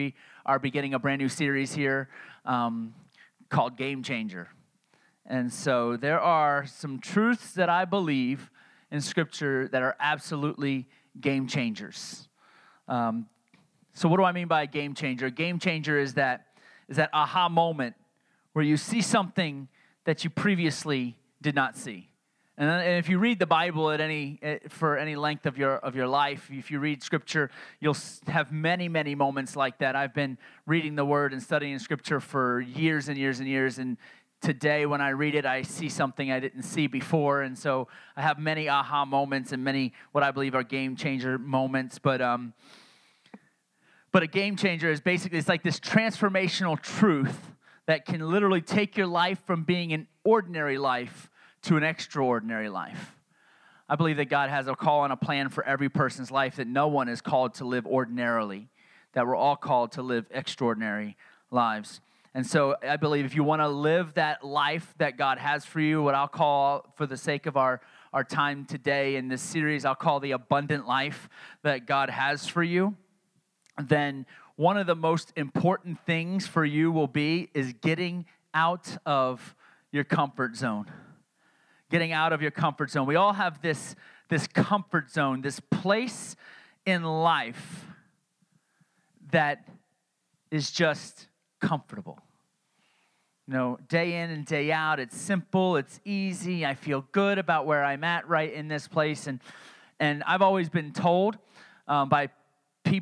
We are beginning a brand new series here um, called Game Changer. And so there are some truths that I believe in Scripture that are absolutely game changers. Um, so, what do I mean by a game changer? A game changer is that, is that aha moment where you see something that you previously did not see. And if you read the Bible at any eh, for any length of your of your life, if you read Scripture, you'll have many many moments like that. I've been reading the Word and studying Scripture for years and years and years, and today when I read it, I see something I didn't see before, and so I have many aha moments and many what I believe are game changer moments. But um, but a game changer is basically it's like this transformational truth that can literally take your life from being an ordinary life to an extraordinary life. I believe that God has a call and a plan for every person's life, that no one is called to live ordinarily, that we're all called to live extraordinary lives. And so I believe if you want to live that life that God has for you, what I'll call, for the sake of our, our time today in this series, I'll call the abundant life that God has for you, then one of the most important things for you will be is getting out of your comfort zone getting out of your comfort zone. We all have this, this comfort zone, this place in life that is just comfortable. You know, day in and day out, it's simple, it's easy. I feel good about where I'm at right in this place. And, and I've always been told um, by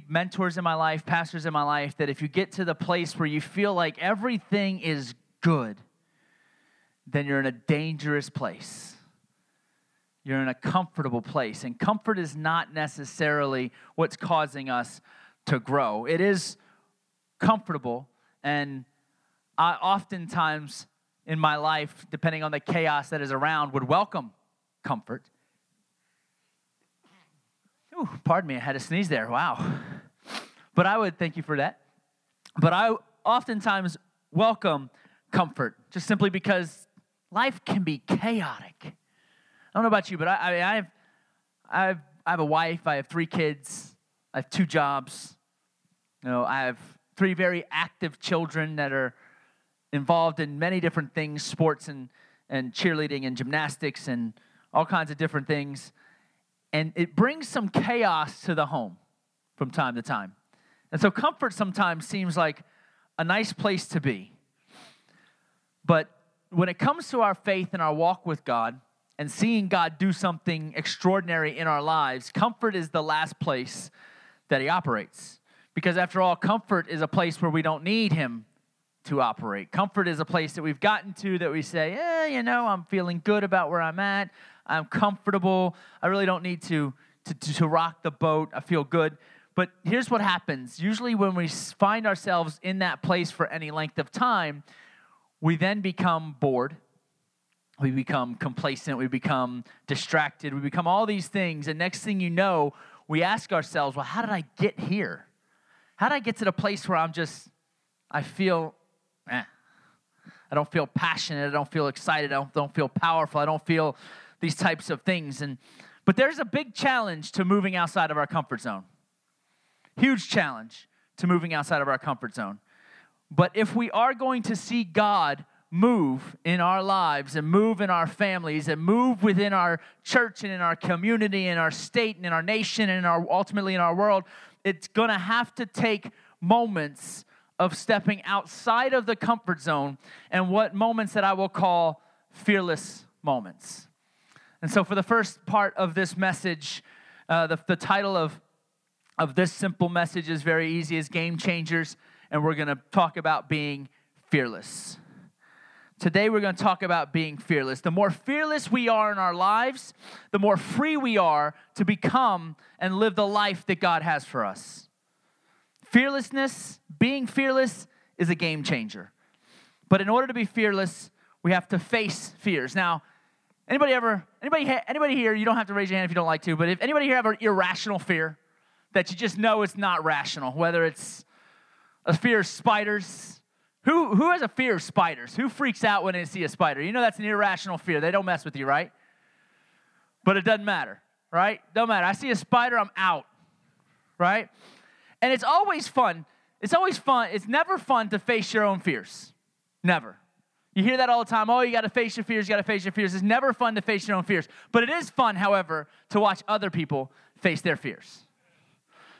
mentors in my life, pastors in my life, that if you get to the place where you feel like everything is good, then you're in a dangerous place. You're in a comfortable place. And comfort is not necessarily what's causing us to grow. It is comfortable. And I oftentimes in my life, depending on the chaos that is around, would welcome comfort. Ooh, pardon me, I had a sneeze there. Wow. But I would thank you for that. But I oftentimes welcome comfort just simply because life can be chaotic. I don't know about you, but I, I, I, have, I, have, I have a wife, I have three kids, I have two jobs. You know, I have three very active children that are involved in many different things sports and, and cheerleading and gymnastics and all kinds of different things. And it brings some chaos to the home from time to time. And so, comfort sometimes seems like a nice place to be. But when it comes to our faith and our walk with God and seeing God do something extraordinary in our lives, comfort is the last place that He operates. Because after all, comfort is a place where we don't need Him to operate. Comfort is a place that we've gotten to that we say, eh, you know, I'm feeling good about where I'm at. I'm comfortable. I really don't need to, to, to rock the boat. I feel good. But here's what happens usually, when we find ourselves in that place for any length of time, we then become bored. We become complacent. We become distracted. We become all these things. And next thing you know, we ask ourselves, well, how did I get here? How did I get to the place where I'm just, I feel, eh. I don't feel passionate. I don't feel excited. I don't, don't feel powerful. I don't feel these types of things. And but there's a big challenge to moving outside of our comfort zone. Huge challenge to moving outside of our comfort zone. But if we are going to see God move in our lives and move in our families and move within our church and in our community and our state and in our nation and in our ultimately in our world, it's going to have to take moments of stepping outside of the comfort zone and what moments that I will call fearless moments. And so, for the first part of this message, uh, the, the title of, of this simple message is very easy: is game changers and we're going to talk about being fearless. Today, we're going to talk about being fearless. The more fearless we are in our lives, the more free we are to become and live the life that God has for us. Fearlessness, being fearless, is a game changer. But in order to be fearless, we have to face fears. Now, anybody ever, anybody, anybody here, you don't have to raise your hand if you don't like to, but if anybody here have an irrational fear that you just know it's not rational, whether it's a fear of spiders. Who, who has a fear of spiders? Who freaks out when they see a spider? You know that's an irrational fear. They don't mess with you, right? But it doesn't matter, right? Don't matter. I see a spider, I'm out, right? And it's always fun. it's always fun. It's never fun to face your own fears. Never. You hear that all the time. Oh, you got to face your fears. You got to face your fears. It's never fun to face your own fears. But it is fun, however, to watch other people face their fears.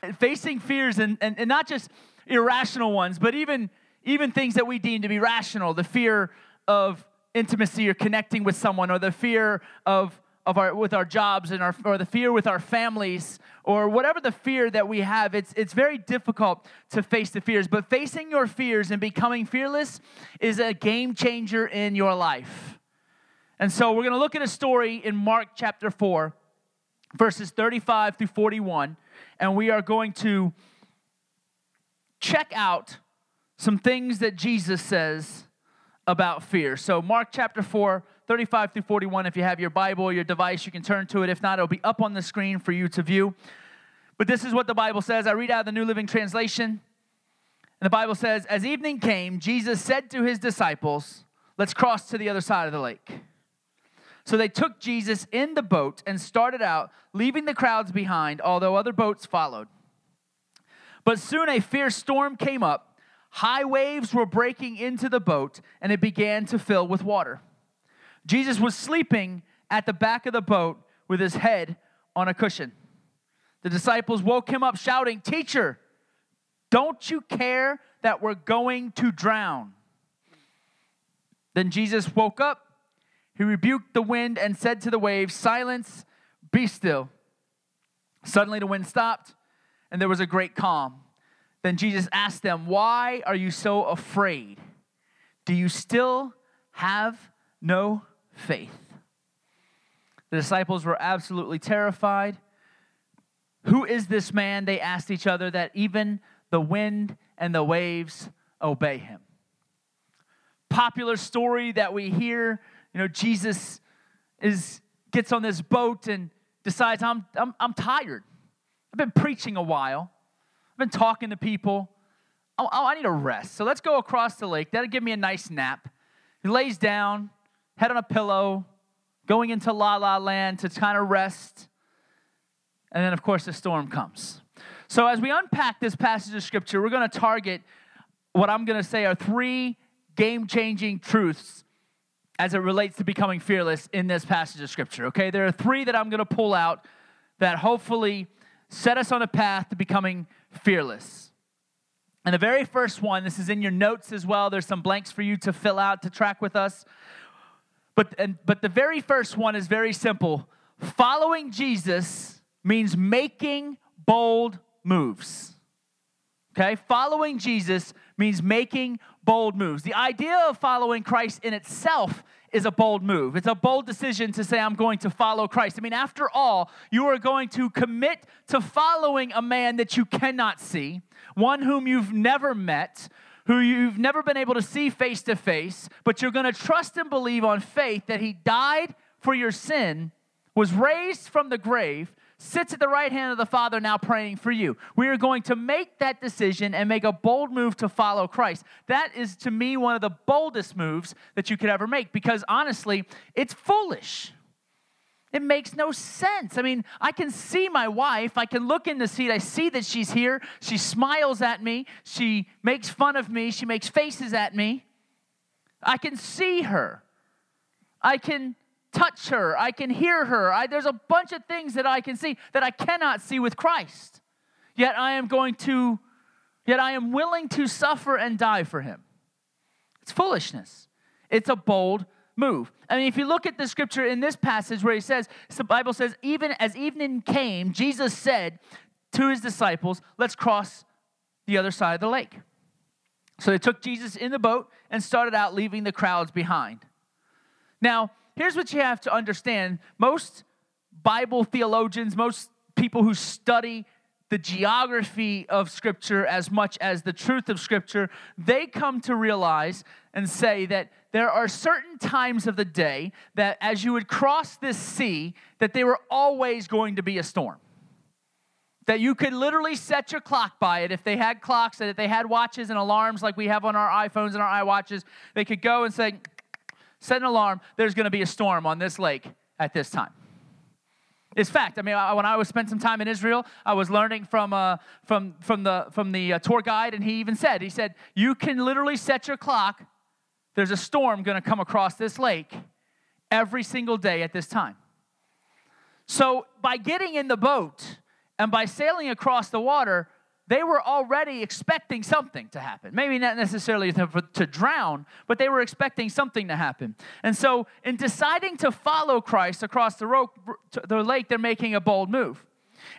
And Facing fears, and, and, and not just irrational ones, but even, even things that we deem to be rational the fear of intimacy or connecting with someone, or the fear of of our with our jobs and our or the fear with our families or whatever the fear that we have it's it's very difficult to face the fears. But facing your fears and becoming fearless is a game changer in your life. And so we're going to look at a story in Mark chapter 4 verses 35 through 41 and we are going to check out some things that Jesus says about fear so Mark chapter 4 35 through 41. If you have your Bible or your device, you can turn to it. If not, it'll be up on the screen for you to view. But this is what the Bible says. I read out of the New Living Translation. And the Bible says, As evening came, Jesus said to his disciples, Let's cross to the other side of the lake. So they took Jesus in the boat and started out, leaving the crowds behind, although other boats followed. But soon a fierce storm came up. High waves were breaking into the boat, and it began to fill with water. Jesus was sleeping at the back of the boat with his head on a cushion. The disciples woke him up shouting, Teacher, don't you care that we're going to drown? Then Jesus woke up. He rebuked the wind and said to the waves, Silence, be still. Suddenly the wind stopped, and there was a great calm. Then Jesus asked them, Why are you so afraid? Do you still have no faith. The disciples were absolutely terrified. Who is this man? They asked each other that even the wind and the waves obey him. Popular story that we hear, you know, Jesus is gets on this boat and decides, I'm, I'm, I'm tired. I've been preaching a while. I've been talking to people. Oh, I need a rest. So let's go across the lake. That'll give me a nice nap. He lays down, head on a pillow, going into la la land to kind of rest. And then, of course, the storm comes. So, as we unpack this passage of scripture, we're going to target what I'm going to say are three game changing truths as it relates to becoming fearless in this passage of scripture. Okay, there are three that I'm going to pull out that hopefully set us on a path to becoming fearless. And the very first one, this is in your notes as well. There's some blanks for you to fill out to track with us. But, and, but the very first one is very simple. Following Jesus means making bold moves. Okay? Following Jesus means making bold moves. The idea of following Christ in itself is a bold move. It's a bold decision to say, I'm going to follow Christ. I mean, after all, you are going to commit to following a man that you cannot see, one whom you've never met, who you've never been able to see face to face, but you're going to trust and believe on faith that he died for your sin, was raised from the grave, sits at the right hand of the Father now praying for you. We are going to make that decision and make a bold move to follow Christ. That is, to me, one of the boldest moves that you could ever make because honestly, it's foolish. It makes no sense. I mean, I can see my wife. I can look in the seat. I see that she's here. She smiles at me. She makes fun of me. She makes faces at me. I can see her. I can touch her. I can hear her. I, there's a bunch of things that I can see that I cannot see with Christ. Yet I am going to, yet I am willing to suffer and die for him. It's foolishness. It's a bold move. I mean, if you look at the scripture in this passage where he says, the Bible says, even as evening came, Jesus said to his disciples, Let's cross the other side of the lake. So they took Jesus in the boat and started out leaving the crowds behind. Now, here's what you have to understand most Bible theologians, most people who study the geography of Scripture as much as the truth of Scripture, they come to realize and say that there are certain times of the day that as you would cross this sea, that they were always going to be a storm. That you could literally set your clock by it. If they had clocks and if they had watches and alarms like we have on our iPhones and our iWatches, they could go and say, set an alarm, there's going to be a storm on this lake at this time. It's fact. I mean, I, when I was spent some time in Israel, I was learning from uh, from from the from the uh, tour guide, and he even said, he said, you can literally set your clock. There's a storm going to come across this lake every single day at this time. So by getting in the boat and by sailing across the water, they were already expecting something to happen. Maybe not necessarily to, to, drown, but they were expecting something to happen. And so, in deciding to follow Christ across the, the lake, they're making a bold move.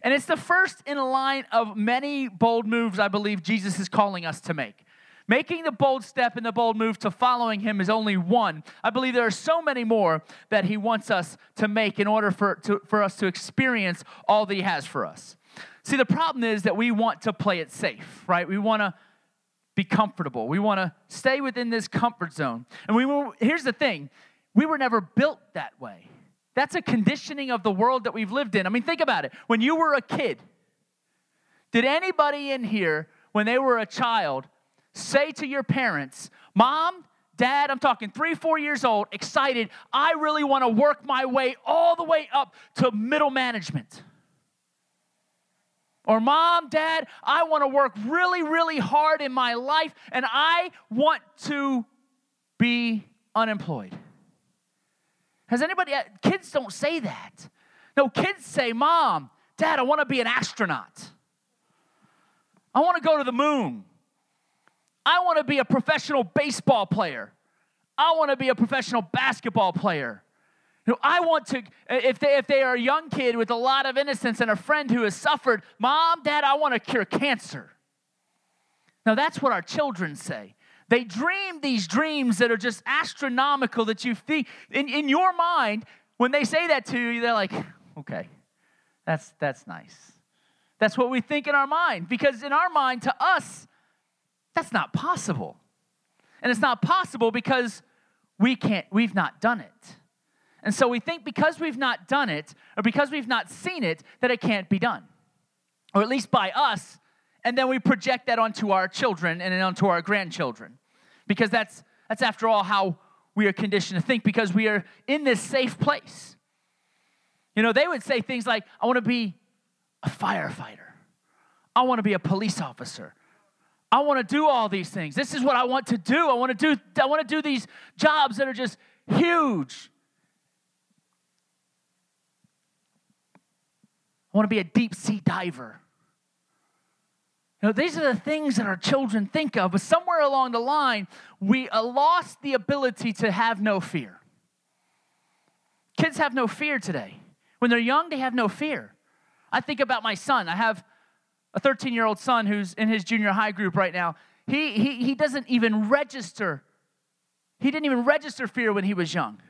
And it's the first in a line of many bold moves I believe Jesus is calling us to make. Making the bold step and the bold move to following him is only one. I believe there are so many more that he wants us to make in order for, to, for us to experience all that he has for us. See, the problem is that we want to play it safe, right? We want to be comfortable. We want to stay within this comfort zone. And we were, here's the thing we were never built that way. That's a conditioning of the world that we've lived in. I mean, think about it. When you were a kid, did anybody in here, when they were a child, say to your parents, Mom, Dad, I'm talking three, four years old, excited, I really want to work my way all the way up to middle management? Or, mom, dad, I want to work really, really hard in my life and I want to be unemployed. Has anybody, uh, kids don't say that. No, kids say, Mom, Dad, I want to be an astronaut. I want to go to the moon. I want to be a professional baseball player. I want to be a professional basketball player. I want to, if they, if they are a young kid with a lot of innocence and a friend who has suffered, Mom, Dad, I want to cure cancer. Now, that's what our children say. They dream these dreams that are just astronomical that you think, in, in your mind, when they say that to you, they're like, okay, that's, that's nice. That's what we think in our mind. Because in our mind, to us, that's not possible. And it's not possible because we can't, we've not done it. And so we think because we've not done it, or because we've not seen it, that it can't be done. Or at least by us, and then we project that onto our children and onto our grandchildren. Because that's, that's after all, how we are conditioned to think, because we are in this safe place. You know, they would say things like, I want to be a firefighter, I want to be a police officer. I want to do all these things. This is what I want to do. I want to do I want to do these jobs that are just huge I want to be a deep sea diver. You know, these are the things that our children think of, but somewhere along the line, we uh, lost the ability to have no fear. Kids have no fear today. When they're young, they have no fear. I think about my son. I have a 13 year old son who's in his junior high group right now. He, he, he doesn't even register, he didn't even register fear when he was young.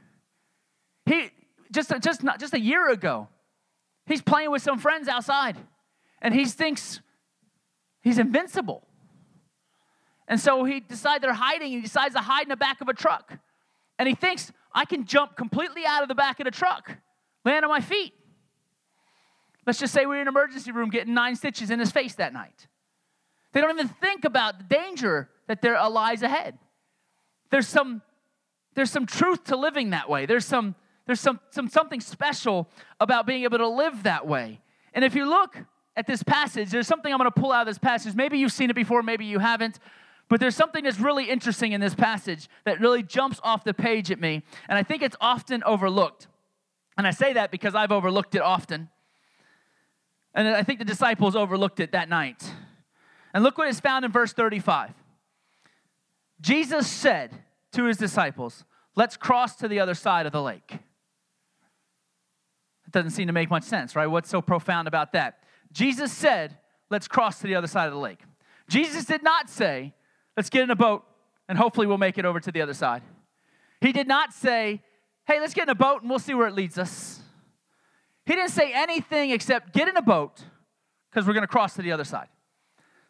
He, just, just, not, just a year ago, He's playing with some friends outside, and he thinks he's invincible. And so he decides they're hiding, he decides to hide in the back of a truck. And he thinks, I can jump completely out of the back of the truck, land on my feet. Let's just say we're in an emergency room getting nine stitches in his face that night. They don't even think about the danger that there lies ahead. There's some, there's some truth to living that way. There's some there's some, some, something special about being able to live that way. And if you look at this passage, there's something I'm going to pull out of this passage. Maybe you've seen it before, maybe you haven't. But there's something that's really interesting in this passage that really jumps off the page at me. And I think it's often overlooked. And I say that because I've overlooked it often. And I think the disciples overlooked it that night. And look what is found in verse 35. Jesus said to his disciples, Let's cross to the other side of the lake. It doesn't seem to make much sense, right? What's so profound about that? Jesus said, Let's cross to the other side of the lake. Jesus did not say, Let's get in a boat and hopefully we'll make it over to the other side. He did not say, Hey, let's get in a boat and we'll see where it leads us. He didn't say anything except get in a boat because we're going to cross to the other side.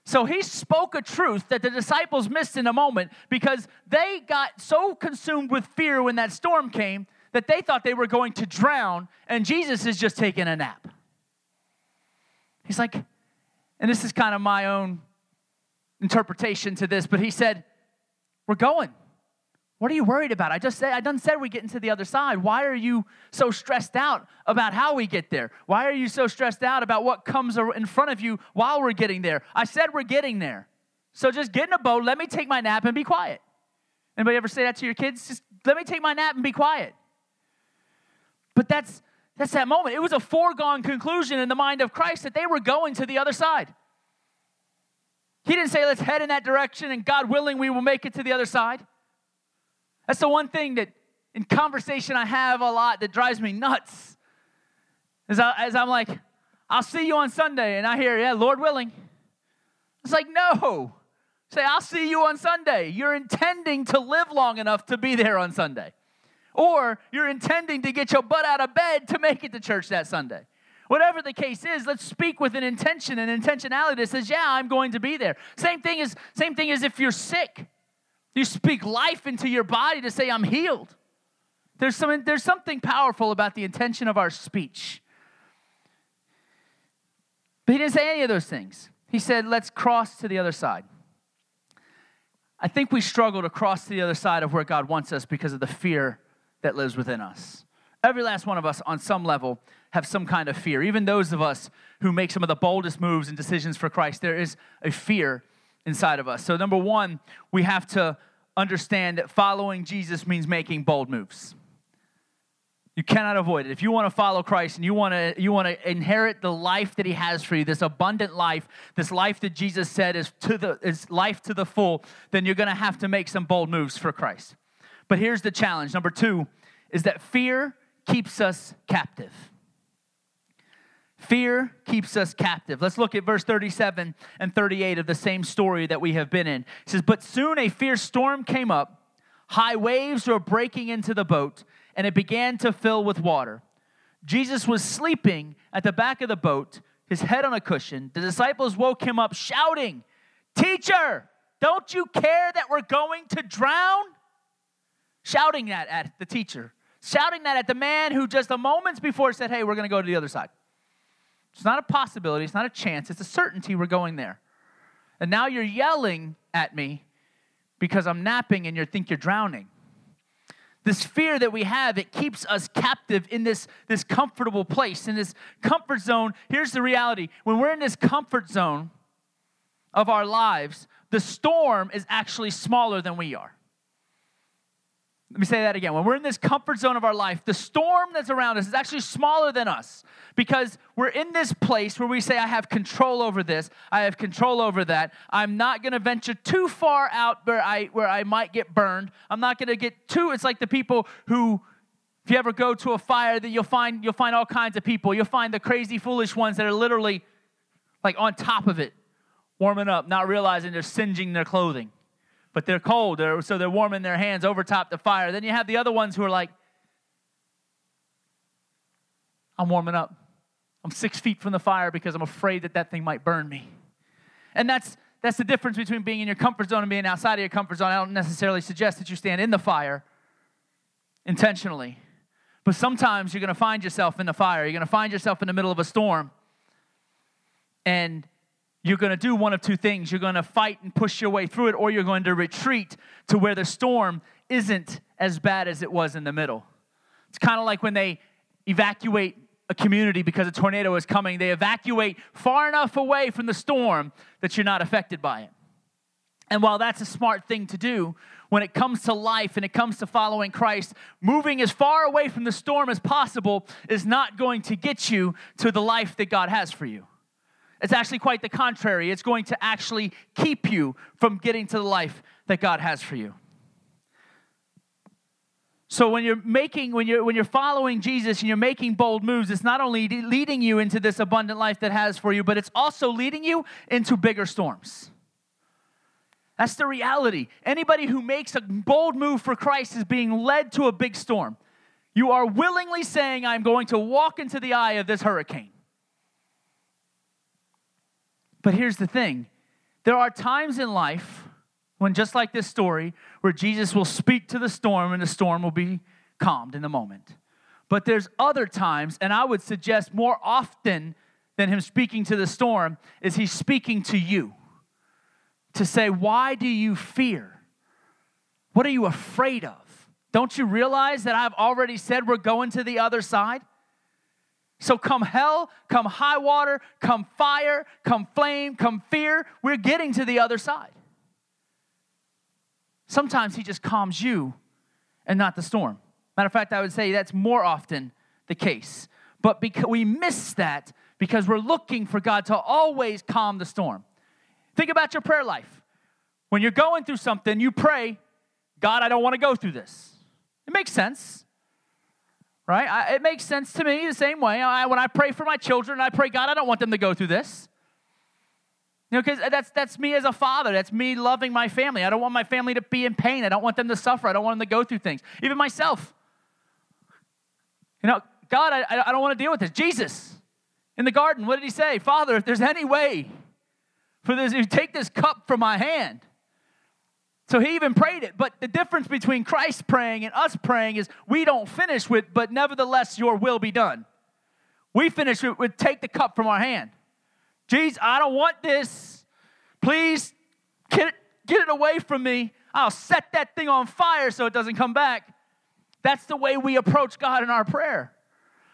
So he spoke a truth that the disciples missed in a moment because they got so consumed with fear when that storm came that they thought they were going to drown, and Jesus is just taking a nap. He's like, and this is kind of my own interpretation to this, but he said, We're going. What are you worried about? I just said I done said we get into the other side. Why are you so stressed out about how we get there? Why are you so stressed out about what comes in front of you while we're getting there? I said we're getting there. So just get in a boat, let me take my nap and be quiet. Anybody ever say that to your kids? Just let me take my nap and be quiet. But that's that's that moment. It was a foregone conclusion in the mind of Christ that they were going to the other side. He didn't say, let's head in that direction, and God willing, we will make it to the other side. That's the one thing that in conversation I have a lot that drives me nuts. As, I, as I'm like, I'll see you on Sunday, and I hear, yeah, Lord willing. It's like, no. Say, I'll see you on Sunday. You're intending to live long enough to be there on Sunday. Or you're intending to get your butt out of bed to make it to church that Sunday. Whatever the case is, let's speak with an intention and intentionality that says, "Yeah, I'm going to be there." Same thing is same thing as if you're sick. You speak life into your body to say, "I'm healed." There's some there's something powerful about the intention of our speech. But he didn't say any of those things. He said, "Let's cross to the other side." I think we struggle to cross to the other side of where God wants us because of the fear that lives within us. Every last one of us, on some level, have some kind of fear. Even those of us who make some of the boldest moves and decisions for Christ, there is a fear inside of us. So, number one, we have to understand that following Jesus means making bold moves. You cannot avoid it. If you want to follow Christ and you want to you want to inherit the life that he has for you, this abundant life, this life that Jesus said is to the is life to the full, then you're going to have to make some bold moves for Christ. But here's the challenge. Number 2 is that fear keeps us captive. Fear keeps us captive. Let's look at verse 37 and 38 of the same story that we have been in. It says, But soon a fierce storm came up, high waves were breaking into the boat, and it began to fill with water. Jesus was sleeping at the back of the boat, his head on a cushion. The disciples woke him up, shouting, Teacher, don't you care that we're going to drown? Shouting that at the teacher shouting that at the man who just a moments before said, Hey, we're going to go to the other side. It's not a possibility, it's not a chance, it's a certainty we're going there. And now you're yelling at me because I'm napping and you think you're drowning. This fear that we have, it keeps us captive in this, this comfortable place, in this comfort zone. Here's the reality when we're in this comfort zone of our lives, the storm is actually smaller than we are. Let me say that again. When we're in this comfort zone of our life, the storm that's around us is actually smaller than us because we're in this place where we say, I have control over this, I have control over that. I'm not going to venture too far out where I, where I might get burned. I'm not going to get too, it's like the people who, if you ever go to a fire, that you'll find, you'll find all kinds of people. You'll find the crazy, foolish ones that are literally like on top of it, warming up, not realizing they're singeing their clothing but they're cold, they're, so they're warming their hands over top the fire. Then you have the other ones who are like, I'm warming up. I'm six feet from the fire because I'm afraid that that thing might burn me. And that's that's the difference between being in your comfort zone and being outside of your comfort zone. I don't necessarily suggest that you stand in the fire intentionally, but sometimes you're going to find yourself in the fire. You're going to find yourself in the middle of a storm, and you're going to do one of two things. You're going to fight and push your way through it, or you're going to retreat to where the storm isn't as bad as it was in the middle. It's kind of like when they evacuate a community because a tornado is coming, they evacuate far enough away from the storm that you're not affected by it. And while that's a smart thing to do, when it comes to life and it comes to following Christ, moving as far away from the storm as possible is not going to get you to the life that God has for you. It's actually quite the contrary. It's going to actually keep you from getting to the life that God has for you. So when you're making when you're when you're following Jesus and you're making bold moves, it's not only leading you into this abundant life that has for you, but it's also leading you into bigger storms. That's the reality. Anybody who makes a bold move for Christ is being led to a big storm. You are willingly saying, I'm going to walk into the eye of this hurricane. But here's the thing there are times in life when, just like this story, where Jesus will speak to the storm and the storm will be calmed in the moment. But there's other times, and I would suggest more often than him speaking to the storm, is he speaking to you to say, Why do you fear? What are you afraid of? Don't you realize that I've already said we're going to the other side? So, come hell, come high water, come fire, come flame, come fear, we're getting to the other side. Sometimes He just calms you and not the storm. Matter of fact, I would say that's more often the case. But because we miss that because we're looking for God to always calm the storm. Think about your prayer life. When you're going through something, you pray, God, I don't want to go through this. It makes sense, right? I, it makes sense to me the same way. I, when I pray for my children, I pray, God, I don't want them to go through this. You know, because that's, that's me as a father. That's me loving my family. I don't want my family to be in pain. I don't want them to suffer. I don't want them to go through things. Even myself. You know, God, I, I don't want to deal with this. Jesus, in the garden, what did he say? Father, if there's any way for this, you take this cup from my hand. So he even prayed it. But the difference between Christ praying and us praying is we don't finish with, but nevertheless, your will be done. We finish with, with take the cup from our hand. Jesus, I don't want this. Please get it, get it away from me. I'll set that thing on fire so it doesn't come back. That's the way we approach God in our prayer.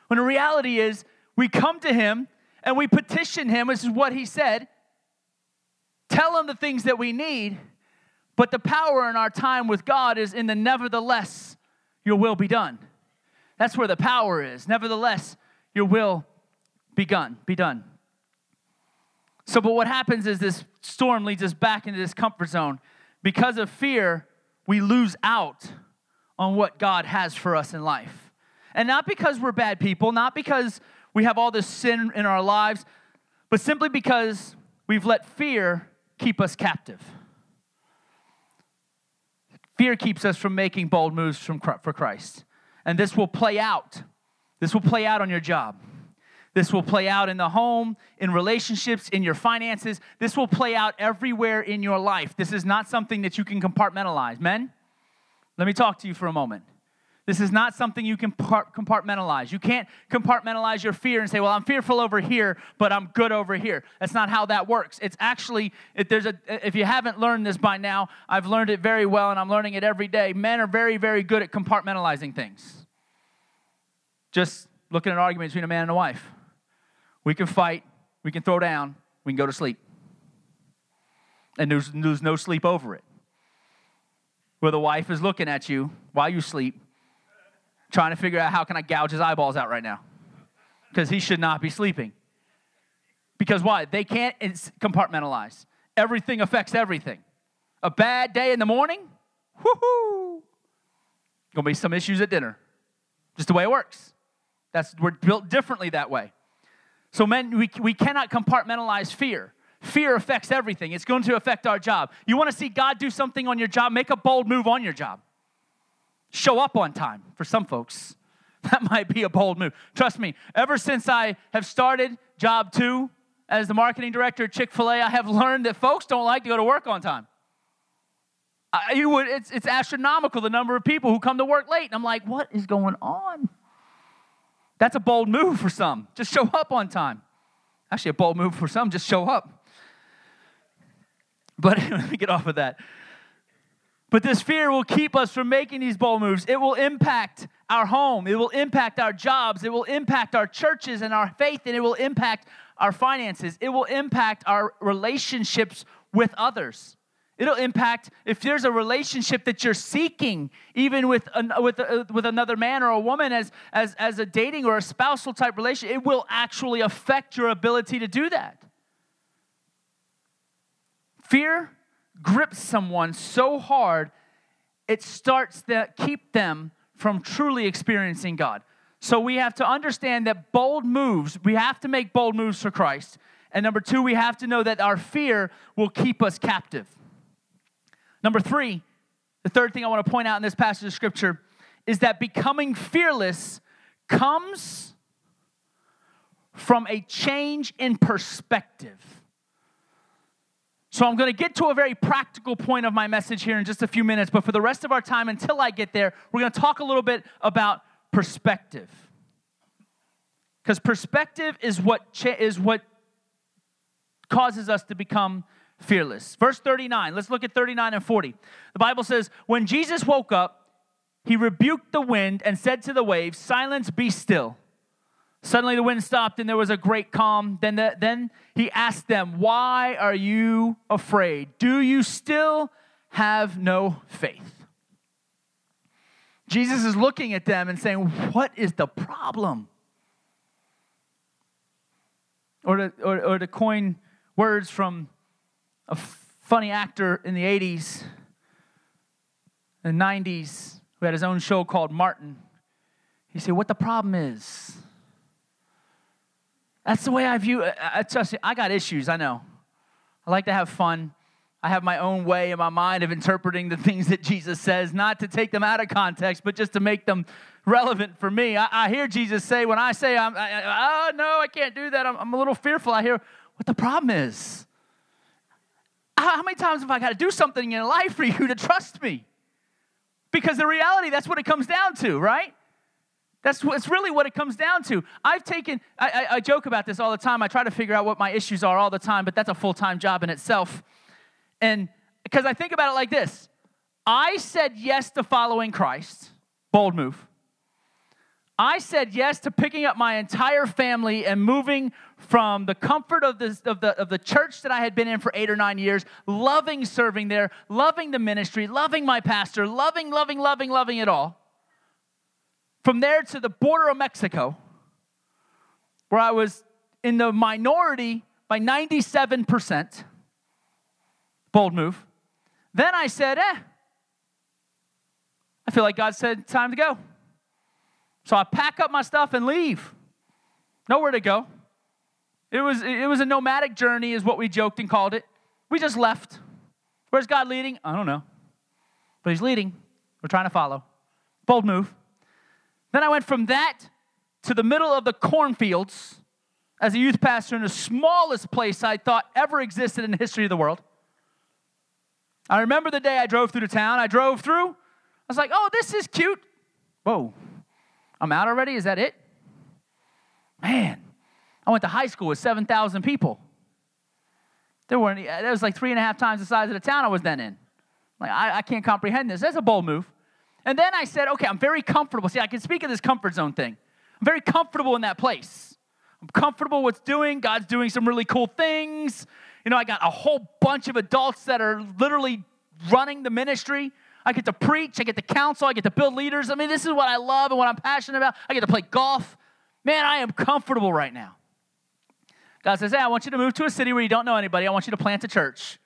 When the reality is, we come to Him and we petition Him. This is what He said. Tell Him the things that we need but the power in our time with God is in the nevertheless, your will be done. That's where the power is. Nevertheless, your will be done. Be done. So, but what happens is this storm leads us back into this comfort zone. Because of fear, we lose out on what God has for us in life. And not because we're bad people, not because we have all this sin in our lives, but simply because we've let fear keep us captive. Fear keeps us from making bold moves from, for Christ. And this will play out. This will play out on your job. This will play out in the home, in relationships, in your finances. This will play out everywhere in your life. This is not something that you can compartmentalize. Men, let me talk to you for a moment. This is not something you can compartmentalize. You can't compartmentalize your fear and say, "Well, I'm fearful over here, but I'm good over here." That's not how that works. It's actually if there's a if you haven't learned this by now, I've learned it very well and I'm learning it every day. Men are very very good at compartmentalizing things. Just look at an argument between a man and a wife. We can fight, we can throw down, we can go to sleep. And there's, there's no sleep over it. Where the wife is looking at you while you sleep trying to figure out how can I gouge his eyeballs out right now because he should not be sleeping. Because why? They can't compartmentalize. Everything affects everything. A bad day in the morning, whoo Gonna be some issues at dinner. Just the way it works. That's we're built differently that way. So men, we, we cannot compartmentalize fear. Fear affects everything. It's going to affect our job. You want to see God do something on your job, make a bold move on your job show up on time for some folks. That might be a bold move. Trust me, ever since I have started job two as the marketing director at Chick fil A, I have learned that folks don't like to go to work on time. I, you would, it's, it's astronomical the number of people who come to work late. And I'm like, what is going on? That's a bold move for some. Just show up on time. Actually, a bold move for some, just show up. But let me get off of that. But this fear will keep us from making these bold moves. It will impact our home, it will impact our jobs, it will impact our churches and our faith, and it will impact our finances. It will impact our relationships with others. It'll impact if there's a relationship that you're seeking, even with, an, with, uh, with another man or a woman as, as, as a dating or a spousal type relationship, it will actually affect your ability to do that. Fear grips someone so hard, it starts to keep them from truly experiencing God. So we have to understand that bold moves, we have to make bold moves for Christ. And number two, we have to know that our fear will keep us captive. Number three, the third thing I want to point out in this passage of scripture is that becoming fearless comes from a change in perspective. So I'm going to get to a very practical point of my message here in just a few minutes, but for the rest of our time until I get there, we're going to talk a little bit about perspective. Because perspective is what cha- is what causes us to become fearless. Verse 39, let's look at 39 and 40. The Bible says, When Jesus woke up, he rebuked the wind and said to the waves, Silence, be still. Suddenly the wind stopped and there was a great calm. Then, the, then he asked them, Why are you afraid? Do you still have no faith? Jesus is looking at them and saying, What is the problem? Or to, or, or to coin words from a funny actor in the 80s and 90s who had his own show called Martin. He said, What the problem is? That's the way I view it. I, trust you, I got issues, I know. I like to have fun. I have my own way in my mind of interpreting the things that Jesus says, not to take them out of context, but just to make them relevant for me. I, I hear Jesus say, when I say, I'm, I, oh, no, I can't do that, I'm, I'm a little fearful, I hear what the problem is. How, how many times have I got to do something in life for you to trust me? Because the reality, that's what it comes down to, right? That's it's really what it comes down to. I've taken, I, I, I, joke about this all the time. I try to figure out what my issues are all the time, but that's a full time job in itself. And because I think about it like this I said yes to following Christ, bold move. I said yes to picking up my entire family and moving from the comfort of the, of, the, of the church that I had been in for eight or nine years, loving serving there, loving the ministry, loving my pastor, loving, loving, loving, loving it all from there to the border of Mexico, where I was in the minority by 97%. Bold move. Then I said, eh, I feel like God said, time to go. So I pack up my stuff and leave. Nowhere to go. It was, it was a nomadic journey, is what we joked and called it. We just left. Where's God leading? I don't know. But He's leading. We're trying to follow. Bold move. Then I went from that to the middle of the cornfields as a youth pastor in the smallest place I thought ever existed in the history of the world. I remember the day I drove through the town. I drove through. I was like, oh, this is cute. Whoa, I'm out already? Is that it? Man, I went to high school with 7,000 people. There weren't, that was like three and a half times the size of the town I was then in. Like, I, I can't comprehend this. That's a bold move. And then I said, okay, I'm very comfortable. See, I can speak of this comfort zone thing. I'm very comfortable in that place. I'm comfortable with doing. God's doing some really cool things. You know, I got a whole bunch of adults that are literally running the ministry. I get to preach, I get to counsel, I get to build leaders. I mean, this is what I love and what I'm passionate about. I get to play golf. Man, I am comfortable right now. God says, Hey, I want you to move to a city where you don't know anybody. I want you to plant a church.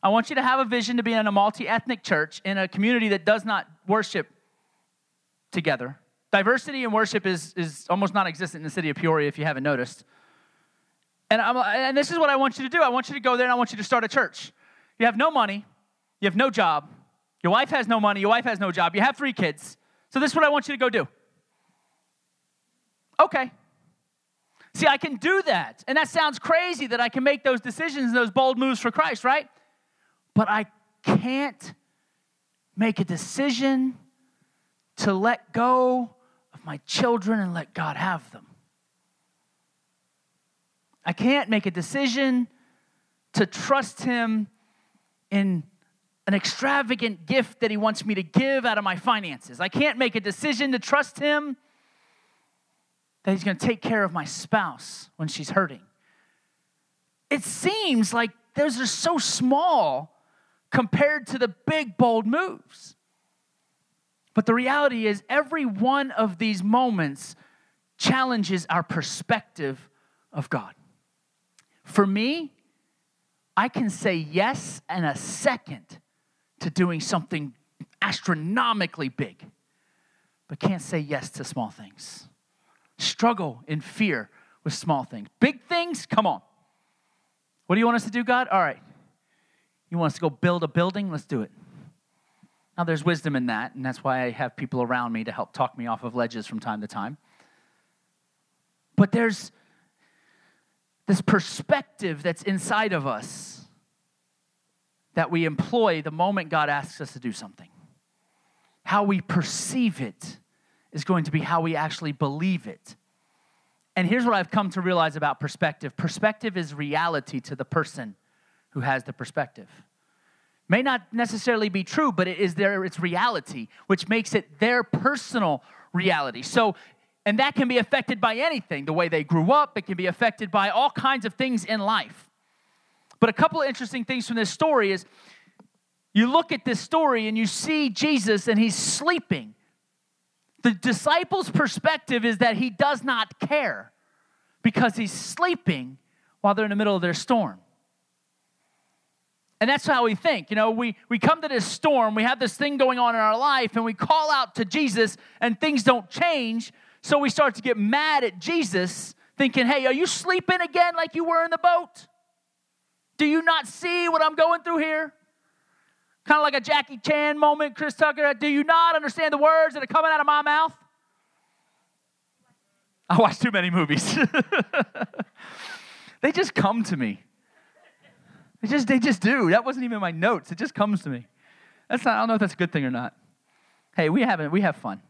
I want you to have a vision to be in a multi ethnic church in a community that does not worship together. Diversity in worship is, is almost non existent in the city of Peoria, if you haven't noticed. And, I'm, and this is what I want you to do I want you to go there and I want you to start a church. You have no money, you have no job, your wife has no money, your wife has no job, you have three kids. So, this is what I want you to go do. Okay. See, I can do that. And that sounds crazy that I can make those decisions, and those bold moves for Christ, right? but I can't make a decision to let go of my children and let God have them. I can't make a decision to trust Him in an extravagant gift that He wants me to give out of my finances. I can't make a decision to trust Him that He's going to take care of my spouse when she's hurting. It seems like those are so small compared to the big, bold moves. But the reality is, every one of these moments challenges our perspective of God. For me, I can say yes in a second to doing something astronomically big, but can't say yes to small things. Struggle in fear with small things. Big things, come on. What do you want us to do, God? All right, you want us to go build a building? Let's do it. Now, there's wisdom in that, and that's why I have people around me to help talk me off of ledges from time to time. But there's this perspective that's inside of us that we employ the moment God asks us to do something. How we perceive it is going to be how we actually believe it. And here's what I've come to realize about perspective perspective is reality to the person who has the perspective. May not necessarily be true, but it is their its reality, which makes it their personal reality. So and that can be affected by anything the way they grew up, it can be affected by all kinds of things in life. But a couple of interesting things from this story is you look at this story and you see Jesus and he's sleeping. The disciples' perspective is that he does not care because he's sleeping while they're in the middle of their storm. And that's how we think. You know, we, we come to this storm, we have this thing going on in our life, and we call out to Jesus, and things don't change. So we start to get mad at Jesus, thinking, hey, are you sleeping again like you were in the boat? Do you not see what I'm going through here? Kind of like a Jackie Chan moment, Chris Tucker. Do you not understand the words that are coming out of my mouth? I watch too many movies. they just come to me. They just, they just do. That wasn't even my notes. It just comes to me. That's not, I don't know if that's a good thing or not. Hey, we haven't, we have fun.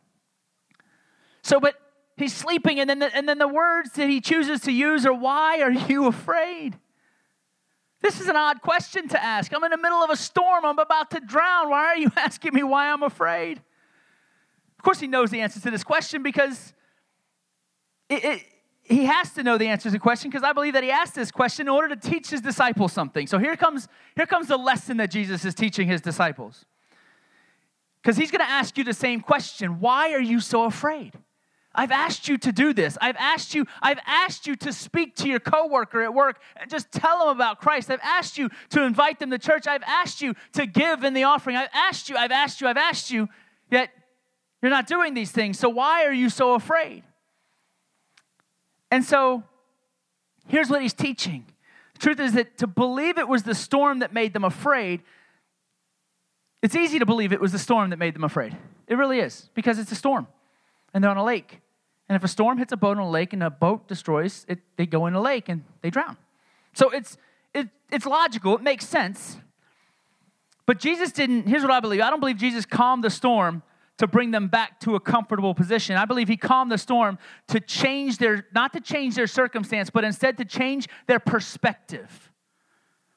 So, but he's sleeping, and then the, and then the words that he chooses to use are, Why are you afraid? This is an odd question to ask. I'm in the middle of a storm. I'm about to drown. Why are you asking me why I'm afraid? Of course, he knows the answer to this question because it, it, he has to know the answer to the question because I believe that he asked this question in order to teach his disciples something. So here comes, here comes the lesson that Jesus is teaching his disciples. Because he's going to ask you the same question Why are you so afraid? I've asked you to do this. I've asked you, I've asked you to speak to your coworker at work and just tell them about Christ. I've asked you to invite them to church. I've asked you to give in the offering. I've asked you, I've asked you, I've asked you, yet you're not doing these things. So why are you so afraid? And so here's what he's teaching. The truth is that to believe it was the storm that made them afraid, it's easy to believe it was the storm that made them afraid. It really is, because it's a storm and they're on a lake. And if a storm hits a boat on a lake and a boat destroys it, they go in a lake and they drown. So it's, it, it's logical, it makes sense. But Jesus didn't, here's what I believe I don't believe Jesus calmed the storm to bring them back to a comfortable position. I believe he calmed the storm to change their, not to change their circumstance, but instead to change their perspective.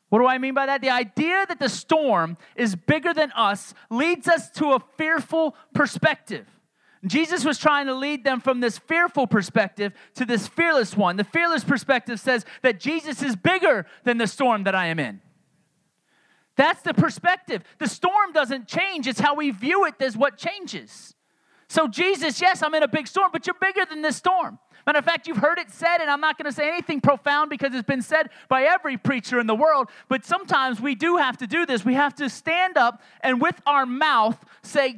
What do I mean by that? The idea that the storm is bigger than us leads us to a fearful perspective. Jesus was trying to lead them from this fearful perspective to this fearless one. The fearless perspective says that Jesus is bigger than the storm that I am in. That's the perspective. The storm doesn't change, it's how we view it that's what changes. So, Jesus, yes, I'm in a big storm, but you're bigger than this storm. Matter of fact, you've heard it said, and I'm not going to say anything profound because it's been said by every preacher in the world, but sometimes we do have to do this. We have to stand up and with our mouth say,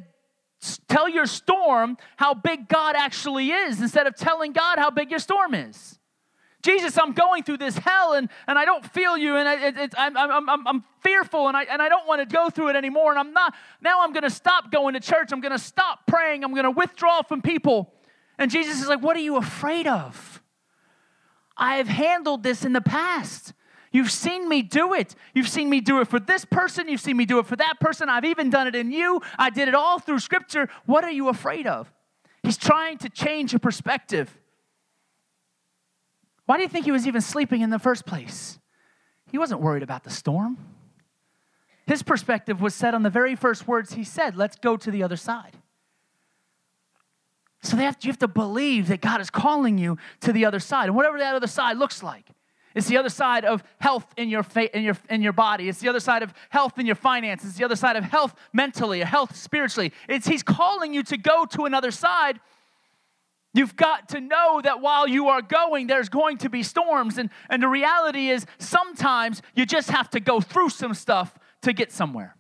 tell your storm how big God actually is instead of telling God how big your storm is. Jesus, I'm going through this hell and, and I don't feel you and it, it, I'm, I'm, I'm, I'm fearful and I, and I don't want to go through it anymore. And I'm not, now I'm going to stop going to church. I'm going to stop praying. I'm going to withdraw from people. And Jesus is like, What are you afraid of? I have handled this in the past. You've seen me do it. You've seen me do it for this person. You've seen me do it for that person. I've even done it in you. I did it all through Scripture. What are you afraid of? He's trying to change your perspective. Why do you think he was even sleeping in the first place? He wasn't worried about the storm. His perspective was set on the very first words he said let's go to the other side. So have to, you have to believe that God is calling you to the other side, and whatever that other side looks like. It's the other side of health in your, fa- in, your, in your body. It's the other side of health in your finances. It's the other side of health mentally, health spiritually. It's, he's calling you to go to another side. You've got to know that while you are going, there's going to be storms. And, and the reality is, sometimes you just have to go through some stuff to get somewhere.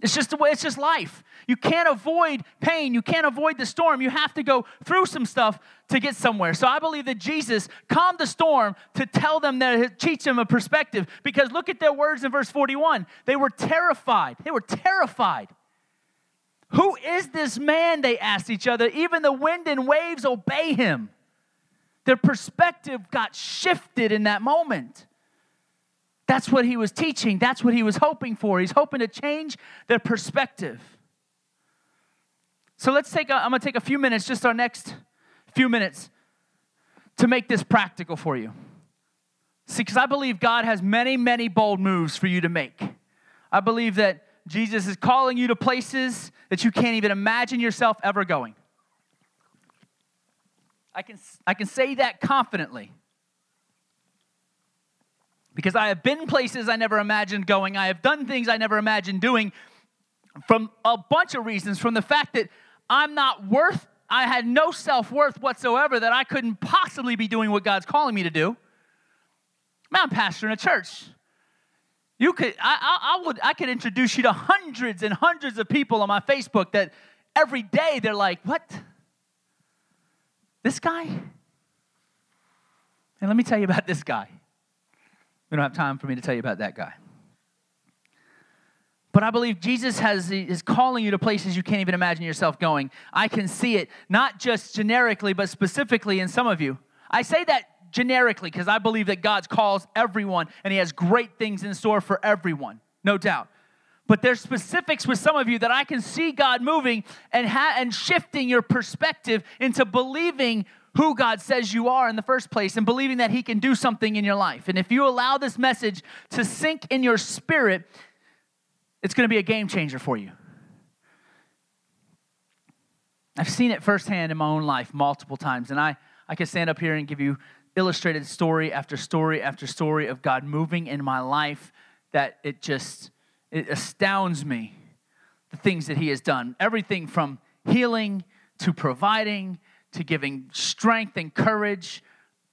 It's just the way, it's just life. You can't avoid pain. You can't avoid the storm. You have to go through some stuff to get somewhere. So I believe that Jesus calmed the storm to tell them that, teach them a perspective. Because look at their words in verse 41. They were terrified. They were terrified. Who is this man? They asked each other. Even the wind and waves obey him. Their perspective got shifted in that moment. That's what he was teaching. That's what he was hoping for. He's hoping to change their perspective. So let's take I'm going to take a few minutes, just our next few minutes, to make this practical for you. See, because I believe God has many, many bold moves for you to make. I believe that Jesus is calling you to places that you can't even imagine yourself ever going. I can, I can say that confidently because I have been places I never imagined going. I have done things I never imagined doing from a bunch of reasons. From the fact that I'm not worth, I had no self worth whatsoever, that I couldn't possibly be doing what God's calling me to do. Man, I'm pastoring a church. You could, I, I, I, would, I could introduce you to hundreds and hundreds of people on my Facebook that every day they're like, what? This guy? And let me tell you about this guy. We don't have time for me to tell you about that guy. But I believe Jesus has, is calling you to places you can't even imagine yourself going. I can see it, not just generically, but specifically in some of you. I say that generically because I believe that God calls everyone and He has great things in store for everyone, no doubt. But there's specifics with some of you that I can see God moving and, ha- and shifting your perspective into believing who God says you are in the first place and believing that He can do something in your life. And if you allow this message to sink in your spirit, it's going to be a game changer for you. I've seen it firsthand in my own life multiple times, and I, I can stand up here and give you illustrated story after story after story of God moving in my life that it just it astounds me the things that he has done. Everything from healing to providing to giving strength and courage.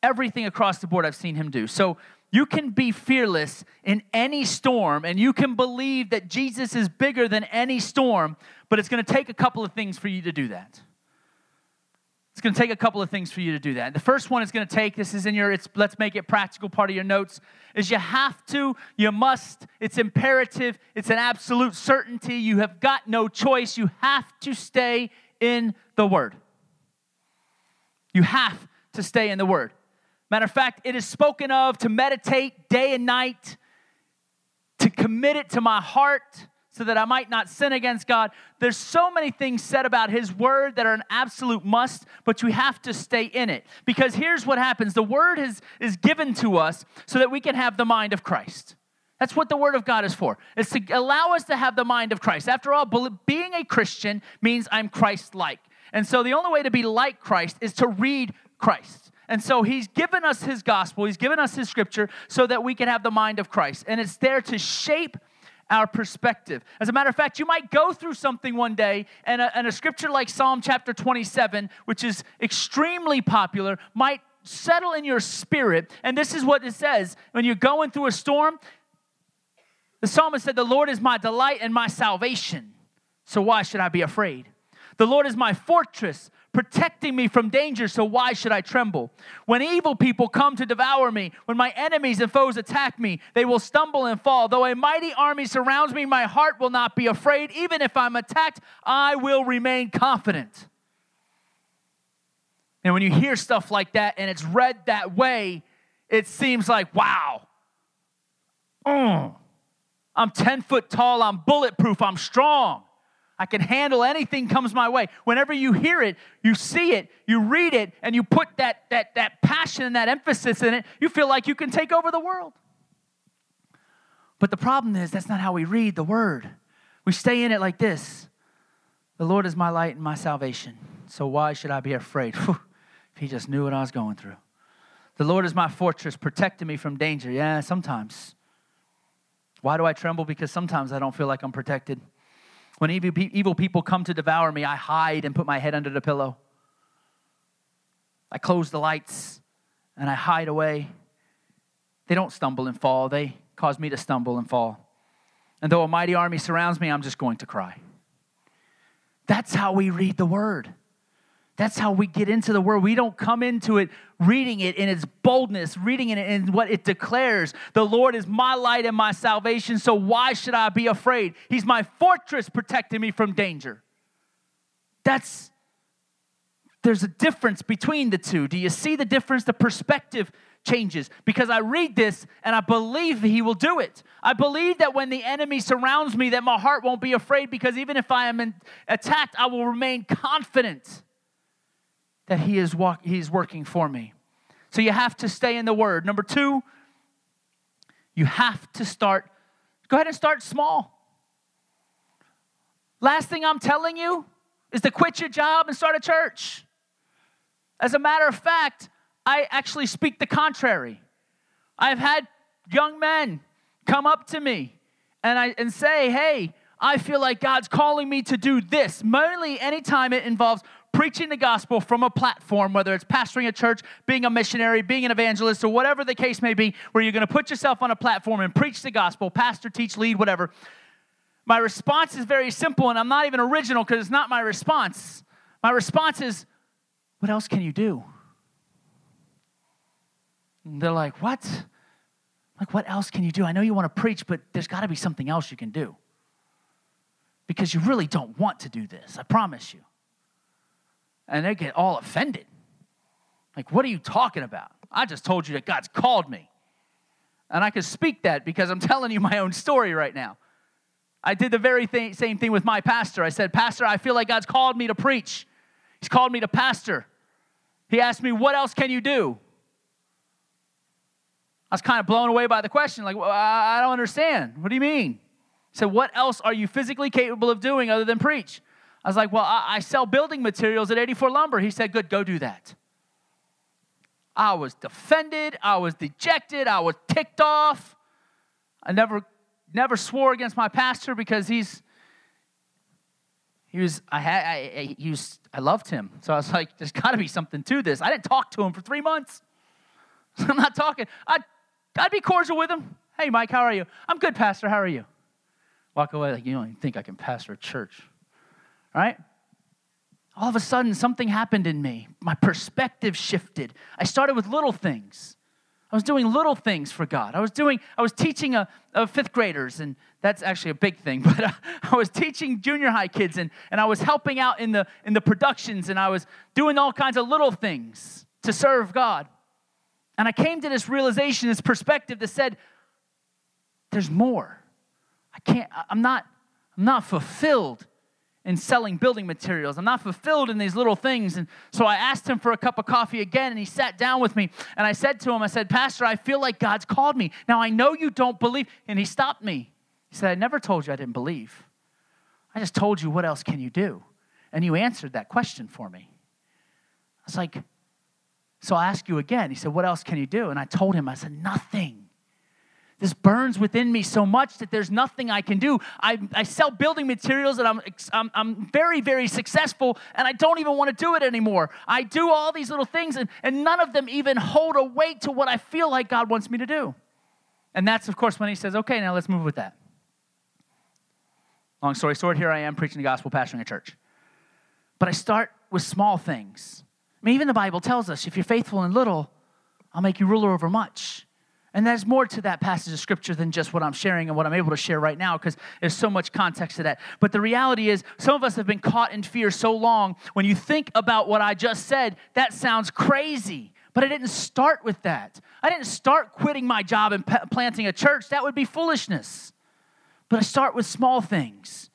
Everything across the board I've seen him do. So you can be fearless in any storm and you can believe that Jesus is bigger than any storm but it's going to take a couple of things for you to do that it's going to take a couple of things for you to do that. The first one is going to take, this is in your, it's, let's make it practical part of your notes, is you have to, you must, it's imperative, it's an absolute certainty. You have got no choice. You have to stay in the Word. You have to stay in the Word. Matter of fact, it is spoken of to meditate day and night, to commit it to my heart so that I might not sin against God. There's so many things said about His Word that are an absolute must, but you have to stay in it. Because here's what happens the Word is, is given to us so that we can have the mind of Christ. That's what the Word of God is for. It's to allow us to have the mind of Christ. After all, being a Christian means I'm Christ like. And so the only way to be like Christ is to read Christ. And so he's given us his gospel, he's given us his scripture so that we can have the mind of Christ. And it's there to shape our perspective. As a matter of fact, you might go through something one day, and a, and a scripture like Psalm chapter 27, which is extremely popular, might settle in your spirit. And this is what it says when you're going through a storm. The psalmist said, The Lord is my delight and my salvation. So why should I be afraid? The Lord is my fortress protecting me from danger, so why should I tremble? When evil people come to devour me, when my enemies and foes attack me, they will stumble and fall. Though a mighty army surrounds me, my heart will not be afraid. Even if I'm attacked, I will remain confident. And when you hear stuff like that and it's read that way, it seems like, wow, mm, I'm 10 foot tall, I'm bulletproof, I'm strong. I can handle anything comes my way. Whenever you hear it, you see it, you read it, and you put that, that, that passion and that emphasis in it, you feel like you can take over the world. But the problem is, that's not how we read the word. We stay in it like this The Lord is my light and my salvation. So why should I be afraid? if he just knew what I was going through. The Lord is my fortress, protecting me from danger. Yeah, sometimes. Why do I tremble? Because sometimes I don't feel like I'm protected. When evil people come to devour me, I hide and put my head under the pillow. I close the lights and I hide away. They don't stumble and fall, they cause me to stumble and fall. And though a mighty army surrounds me, I'm just going to cry. That's how we read the word. That's how we get into the word. We don't come into it reading it in its boldness, reading it in what it declares. The Lord is my light and my salvation, so why should I be afraid? He's my fortress protecting me from danger. That's there's a difference between the two. Do you see the difference? The perspective changes because I read this and I believe he will do it. I believe that when the enemy surrounds me that my heart won't be afraid because even if I am attacked I will remain confident that he is walk, he's working for me. So you have to stay in the word. Number two, You have to start, go ahead and start small. Last thing I'm telling you is to quit your job and start a church. As a matter of fact, I actually speak the contrary. I've had young men come up to me and, I, and say, hey, I feel like God's calling me to do this. Mainly anytime it involves preaching the gospel from a platform, whether it's pastoring a church, being a missionary, being an evangelist, or whatever the case may be, where you're going to put yourself on a platform and preach the gospel, pastor, teach, lead, whatever. My response is very simple, and I'm not even original because it's not my response. My response is, What else can you do? And they're like, What? Like, what else can you do? I know you want to preach, but there's got to be something else you can do. Because you really don't want to do this, I promise you. And they get all offended. Like, what are you talking about? I just told you that God's called me. And I can speak that because I'm telling you my own story right now. I did the very same thing with my pastor. I said, Pastor, I feel like God's called me to preach. He's called me to pastor. He asked me, What else can you do? I was kind of blown away by the question. Like, well, I don't understand. What do you mean? He said, What else are you physically capable of doing other than preach? I was like, Well, I, I sell building materials at 84 Lumber. He said, Good, go do that. I was defended. I was dejected. I was ticked off. I never never swore against my pastor because he's he was I had I, he was I loved him. So I was like, there's got to be something to this. I didn't talk to him for three months. I'm not talking. I'd, I'd be cordial with him. Hey, Mike, how are you? I'm good, Pastor. How are you? Walk away like you don't even think I can pastor a church. Right? All of a sudden, something happened in me. My perspective shifted. I started with little things. I was doing little things for God. I was doing, I was teaching a, a fifth graders, and that's actually a big thing. But I, I was teaching junior high kids, and, and I was helping out in the in the productions, and I was doing all kinds of little things to serve God. And I came to this realization, this perspective that said, "There's more. I can't. I'm not. I'm not fulfilled in selling building materials. I'm not fulfilled in these little things. And so I asked him for a cup of coffee again, and he sat down with me. And I said to him, I said, Pastor, I feel like God's called me. Now I know you don't believe. And he stopped me. He said, I never told you I didn't believe. I just told you, what else can you do? And you answered that question for me. I was like, so I ask you again. He said, What else can you do? And I told him, I said, Nothing. This burns within me so much that there's nothing I can do. I, I sell building materials and I'm, I'm, I'm very, very successful, and I don't even want to do it anymore. I do all these little things, and, and none of them even hold a weight to what I feel like God wants me to do. And that's, of course, when he says, okay, now let's move with that. Long story short, here I am preaching the gospel, pastoring a church. But I start with small things. I mean, even the Bible tells us if you're faithful in little, I'll make you ruler over much. And there's more to that passage of scripture than just what I'm sharing and what I'm able to share right now because there's so much context to that. But the reality is, some of us have been caught in fear so long. When you think about what I just said, that sounds crazy. But I didn't start with that. I didn't start quitting my job and p- planting a church. That would be foolishness. But I start with small things.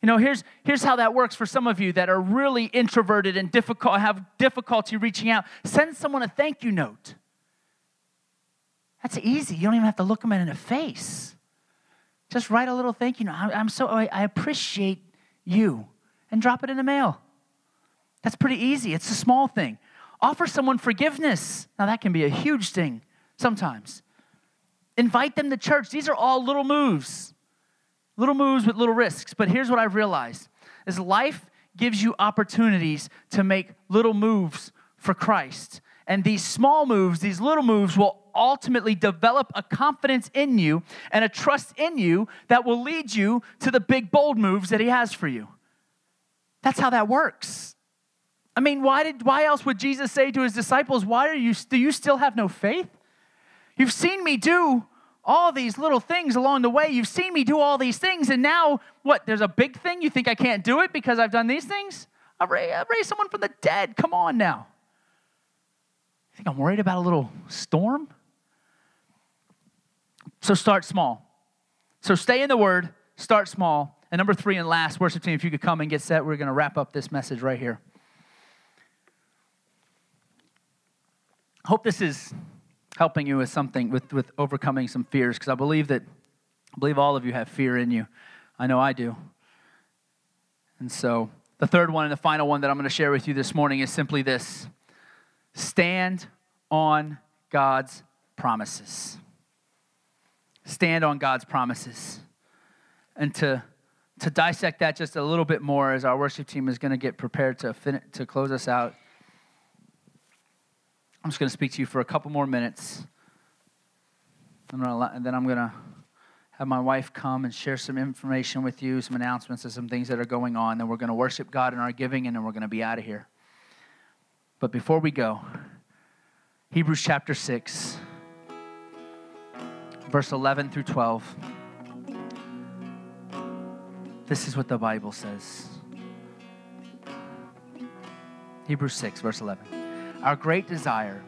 You know, here's, here's how that works for some of you that are really introverted and difficult, have difficulty reaching out. Send someone a thank you note. That's easy. You don't even have to look them in the face. Just write a little thank you note. I'm so, I appreciate you, and drop it in the mail. That's pretty easy. It's a small thing. Offer someone forgiveness. Now, that can be a huge thing sometimes. Invite them to church. These are all little moves. Little moves with little risks. But here's what I've realized is life gives you opportunities to make little moves for Christ. And these small moves, these little moves will ultimately develop a confidence in you and a trust in you that will lead you to the big, bold moves that He has for you. That's how that works. I mean, why, did, why else would Jesus say to his disciples, Why are you, do you still have no faith? You've seen me do all these little things along the way. You've seen me do all these things, and now what? There's a big thing? You think I can't do it because I've done these things? I've raised, someone from the dead. Come on now. You think I'm worried about a little storm? So start small. So stay in the word, start small. And number three and last, worship team, if you could come and get set, we're going to wrap up this message right here. Hope this is helping you with something, with, with overcoming some fears, because I believe that, I believe all of you have fear in you. I know I do. And so, the third one and the final one that I'm going to share with you this morning is simply this stand on God's promises. Stand on God's promises. And to, to dissect that just a little bit more as our worship team is going to get prepared to, fin- to close us out, I'm just going to speak to you for a couple more minutes. I'm gonna, and then I'm going to have my wife come and share some information with you, some announcements of some things that are going on. Then we're going to worship God in our giving, and then we're going to be out of here. But before we go, Hebrews chapter 6, verse 11 through 12. This is what the Bible says. Hebrews 6, verse 11. Our great desire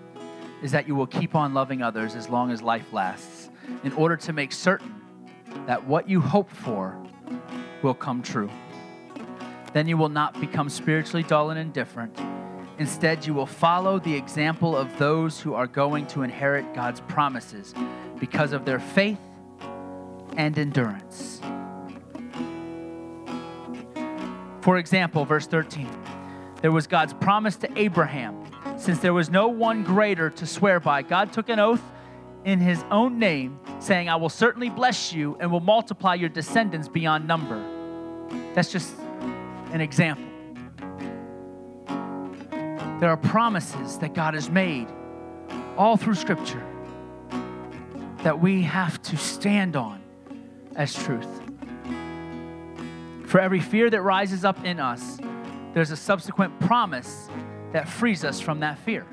is that you will keep on loving others as long as life lasts, in order to make certain that what you hope for will come true. Then you will not become spiritually dull and indifferent. Instead, you will follow the example of those who are going to inherit God's promises because of their faith and endurance. For example, verse 13 there was God's promise to Abraham. Since there was no one greater to swear by, God took an oath in his own name, saying, I will certainly bless you and will multiply your descendants beyond number. That's just an example. There are promises that God has made all through Scripture that we have to stand on as truth. For every fear that rises up in us, there's a subsequent promise that frees us from that fear.